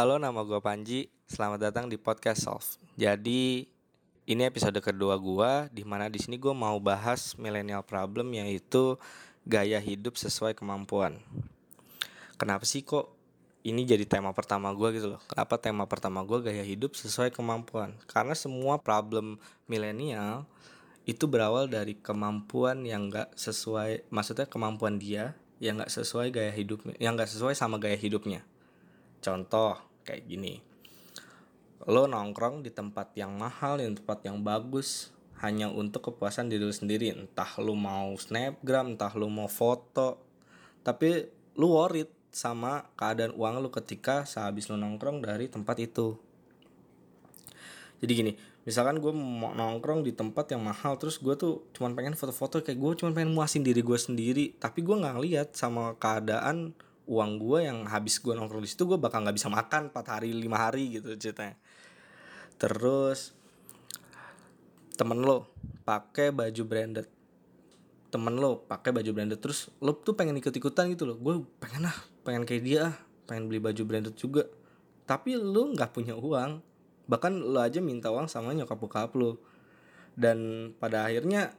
Halo, nama gue Panji. Selamat datang di podcast Solve. Jadi ini episode kedua gue, di mana di sini gue mau bahas millennial problem yaitu gaya hidup sesuai kemampuan. Kenapa sih kok ini jadi tema pertama gue gitu loh? Kenapa tema pertama gue gaya hidup sesuai kemampuan? Karena semua problem milenial itu berawal dari kemampuan yang gak sesuai, maksudnya kemampuan dia yang gak sesuai gaya hidupnya, yang gak sesuai sama gaya hidupnya. Contoh, kayak gini. Lo nongkrong di tempat yang mahal di tempat yang bagus hanya untuk kepuasan diri lo sendiri. Entah lo mau snapgram entah lo mau foto. Tapi lo worried sama keadaan uang lo ketika sehabis lo nongkrong dari tempat itu. Jadi gini misalkan gue mau nongkrong di tempat yang mahal terus gue tuh cuman pengen foto-foto kayak gue cuman pengen muasin diri gue sendiri. Tapi gue nggak ngeliat sama keadaan uang gue yang habis gue nongkrong di situ gue bakal nggak bisa makan 4 hari lima hari gitu ceritanya. Terus temen lo pakai baju branded. Temen lo pakai baju branded terus lo tuh pengen ikut ikutan gitu loh. Gue pengen ah pengen kayak dia pengen beli baju branded juga. Tapi lo nggak punya uang bahkan lo aja minta uang sama nyokap bokap lo. Dan pada akhirnya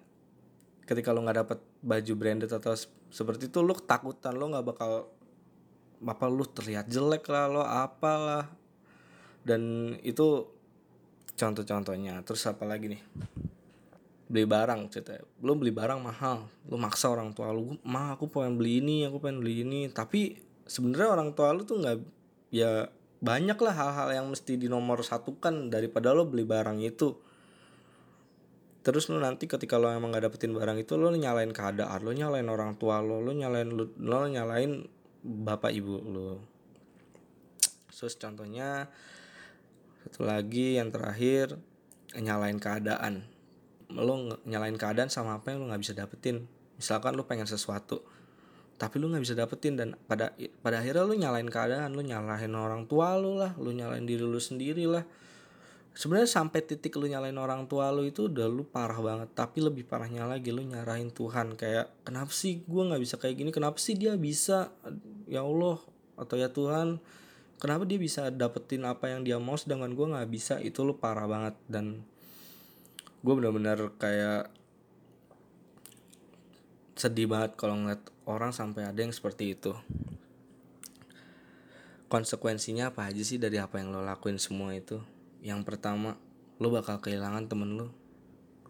ketika lo nggak dapet baju branded atau seperti itu lo ketakutan lo nggak bakal apa lu terlihat jelek lah lo apalah. Dan itu contoh-contohnya. Terus apa lagi nih? Beli barang cerita belum beli barang mahal lu maksa orang tua lu mah aku pengen beli ini aku pengen beli ini. Tapi sebenarnya orang tua lu tuh nggak ya banyak lah hal-hal yang mesti di nomor satu kan daripada lo beli barang itu. Terus lu nanti ketika lo emang gak dapetin barang itu lo nyalain keadaan lo nyalain orang tua lo lo nyalain lo, lo nyalain bapak ibu lo terus contohnya satu lagi yang terakhir nyalain keadaan. Lo nyalain keadaan sama apa yang lo nggak bisa dapetin. Misalkan lo pengen sesuatu tapi lo nggak bisa dapetin dan pada pada akhirnya lo nyalain keadaan lo nyalahin orang tua lo lah lo nyalain diri lo sendiri lah sebenarnya sampai titik lu nyalain orang tua lu itu udah lu parah banget. Tapi lebih parahnya lagi lu nyarahin Tuhan. Kayak kenapa sih gue nggak bisa kayak gini? Kenapa sih dia bisa? Ya Allah atau ya Tuhan kenapa dia bisa dapetin apa yang dia mau sedangkan gue nggak bisa? Itu lu parah banget. Dan gue bener-bener kayak sedih banget kalau ngeliat orang sampai ada yang seperti itu. Konsekuensinya apa aja sih dari apa yang lo lakuin semua itu yang pertama lo bakal kehilangan temen lo.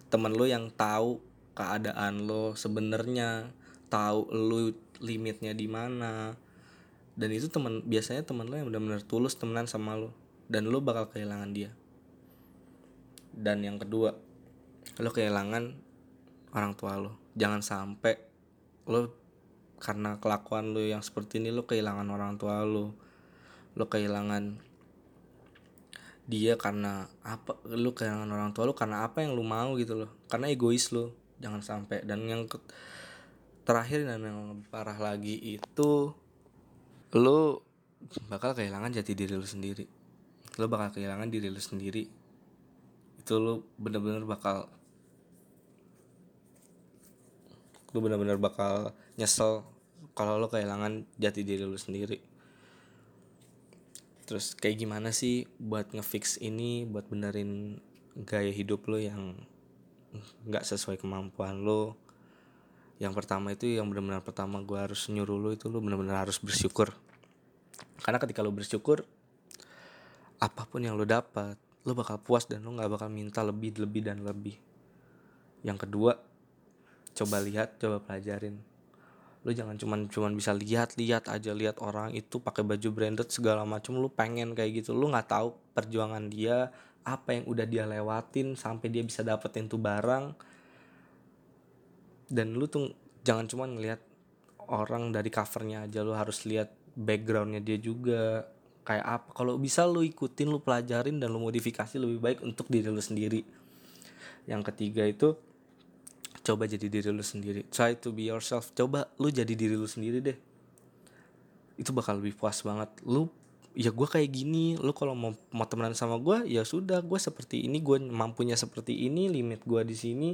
Temen lo yang tahu keadaan lo sebenarnya tahu lo limitnya di mana. Dan itu teman biasanya temen lo yang benar-benar tulus temenan sama lo. Dan lo bakal kehilangan dia. Dan yang kedua lo kehilangan orang tua lo. Jangan sampai lo karena kelakuan lo yang seperti ini lo kehilangan orang tua lo. Lo kehilangan dia karena apa lu kehilangan orang tua lu karena apa yang lu mau gitu loh. Karena egois lu jangan sampai. Dan yang terakhir dan yang parah lagi itu lu bakal kehilangan jati diri lu sendiri. Lu bakal kehilangan diri lu sendiri. Itu lu bener-bener bakal lu bener-bener bakal nyesel kalau lu kehilangan jati diri lu sendiri terus kayak gimana sih buat ngefix ini buat benerin gaya hidup lo yang nggak sesuai kemampuan lo? Yang pertama itu yang benar-benar pertama gue harus nyuruh lo itu lo benar-benar harus bersyukur. Karena ketika lo bersyukur apa pun yang lo dapat lo bakal puas dan lo nggak bakal minta lebih lebih dan lebih. Yang kedua coba lihat coba pelajarin lu jangan cuman cuman bisa lihat-lihat aja lihat orang itu pakai baju branded segala macam lu pengen kayak gitu. Lu nggak tahu perjuangan dia apa yang udah dia lewatin sampai dia bisa dapetin tuh barang. Dan lu tuh jangan cuman ngelihat orang dari covernya aja lu harus lihat backgroundnya dia juga. Kayak apa kalau bisa lu ikutin lu pelajarin dan lu modifikasi lebih baik untuk diri lu sendiri. Yang ketiga itu coba jadi diri lu sendiri. Try to be yourself. Coba lu jadi diri lu sendiri deh. Itu bakal lebih puas banget. Lu ya gue kayak gini. Lu kalau mau mau temenan sama gue ya sudah. Gue seperti ini. Gue mampunya seperti ini. Limit gue di sini.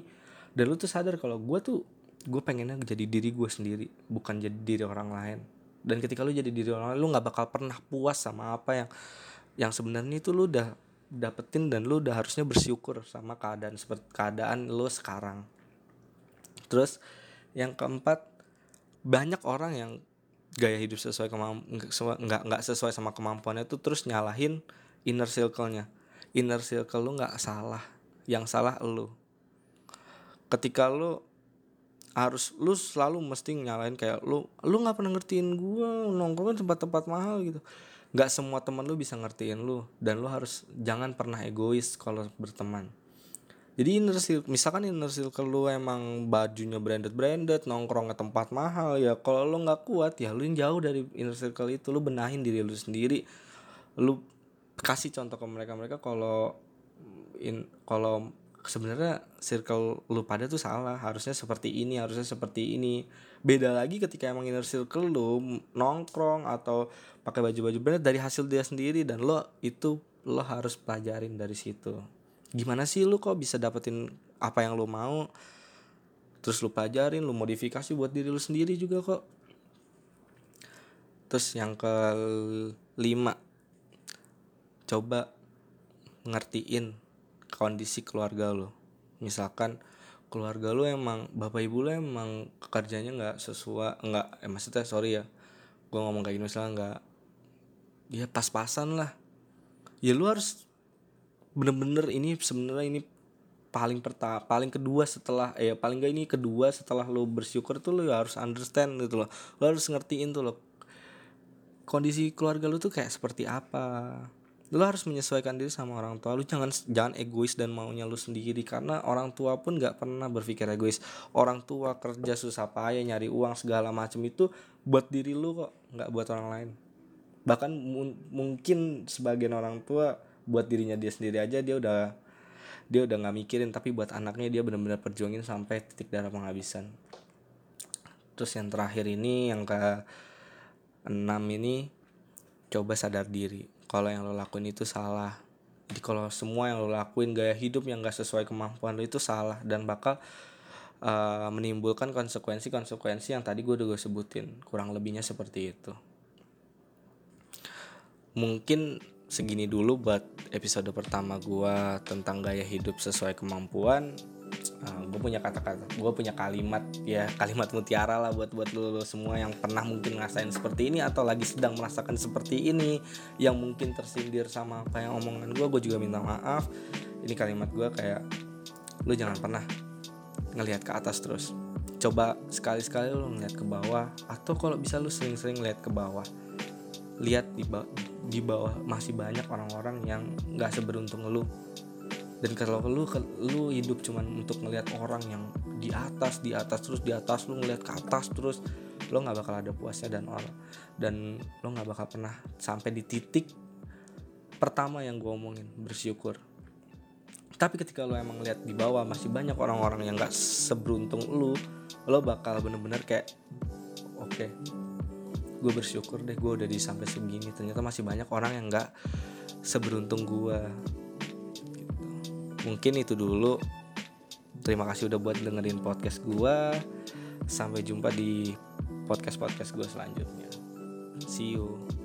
Dan lu tuh sadar kalau gue tuh gue pengennya jadi diri gue sendiri. Bukan jadi diri orang lain. Dan ketika lu jadi diri orang lain lu nggak bakal pernah puas sama apa yang yang sebenarnya itu lu udah dapetin dan lu udah harusnya bersyukur sama keadaan seperti keadaan lu sekarang terus yang keempat banyak orang yang gaya hidup sesuai nggak nggak sesuai sama kemampuannya tuh terus nyalahin inner circle-nya. Inner circle lu nggak salah yang salah lu. Ketika lu harus lu selalu mesti nyalain kayak lu lu nggak pernah ngertiin gua nongkrong tempat-tempat mahal gitu. Nggak semua teman lu bisa ngertiin lu dan lu harus jangan pernah egois kalau berteman jadi inner circle misalkan inner circle lu emang bajunya branded branded nongkrong ke tempat mahal ya kalau lu nggak kuat ya lu yang jauh dari inner circle itu lu benahin diri lu sendiri. Lu kasih contoh ke mereka mereka kalau in kalau sebenarnya circle lu pada tuh salah harusnya seperti ini harusnya seperti ini. Beda lagi ketika emang inner circle lu nongkrong atau pakai baju-baju brand dari hasil dia sendiri dan lo itu lo harus pelajarin dari situ gimana sih lu kok bisa dapetin apa yang lu mau? Terus lu pelajarin lu modifikasi buat diri lu sendiri juga kok. Terus yang kelima coba ngertiin kondisi keluarga lo misalkan keluarga lo emang bapak ibu lo emang kerjanya nggak sesuai nggak eh, maksudnya sorry ya gue ngomong kayak gini misalnya nggak ya pas-pasan lah. Ya lu harus bener-bener ini sebenarnya ini paling pertama paling kedua setelah eh paling gak ini kedua setelah lo bersyukur tuh lo harus understand gitu loh. Lo harus ngertiin tuh lo kondisi keluarga lo tuh kayak seperti apa. Lu harus menyesuaikan diri sama orang tua lu jangan jangan egois dan maunya lu sendiri. Karena orang tua pun nggak pernah berpikir egois. Orang tua kerja susah payah nyari uang segala macam itu buat diri lu kok nggak buat orang lain. Bahkan mungkin sebagian orang tua buat dirinya dia sendiri aja dia udah dia udah nggak mikirin. Tapi buat anaknya dia benar-benar perjuangin sampai titik darah penghabisan. Terus yang terakhir ini yang ke enam ini coba sadar diri. Kalau yang lo lakuin itu salah. Jadi kalau semua yang lo lakuin gaya hidup yang gak sesuai kemampuan lo itu salah dan bakal uh, menimbulkan konsekuensi-konsekuensi yang tadi gue udah gue sebutin. Kurang lebihnya seperti itu. Mungkin segini dulu buat episode pertama gue tentang gaya hidup sesuai kemampuan. Uh, ah, gue punya kata-kata gue punya kalimat ya kalimat mutiara lah buat buat lo, lo semua yang pernah mungkin ngerasain seperti ini atau lagi sedang merasakan seperti ini yang mungkin tersindir sama apa yang omongan gue gue juga minta maaf. Ini kalimat gue kayak lo jangan pernah ngelihat ke atas terus. Coba sekali-sekali lo ngeliat ke bawah atau kalau bisa lo sering-sering lihat ke bawah. Lihat di bawah di bawah masih banyak orang-orang yang nggak seberuntung lo dan kalau lu lu hidup cuman untuk ngelihat orang yang di atas di atas terus di atas lu ngelihat ke atas terus lo nggak bakal ada puasnya dan orang dan lo nggak bakal pernah sampai di titik pertama yang gue omongin bersyukur. Tapi ketika lo emang lihat di bawah masih banyak orang-orang yang nggak seberuntung lu lo bakal bener-bener kayak oke okay, gue bersyukur deh gue udah di sampai segini ternyata masih banyak orang yang nggak seberuntung gue mungkin itu dulu. Terima kasih udah buat dengerin podcast gue sampai jumpa di podcast podcast gue selanjutnya. See you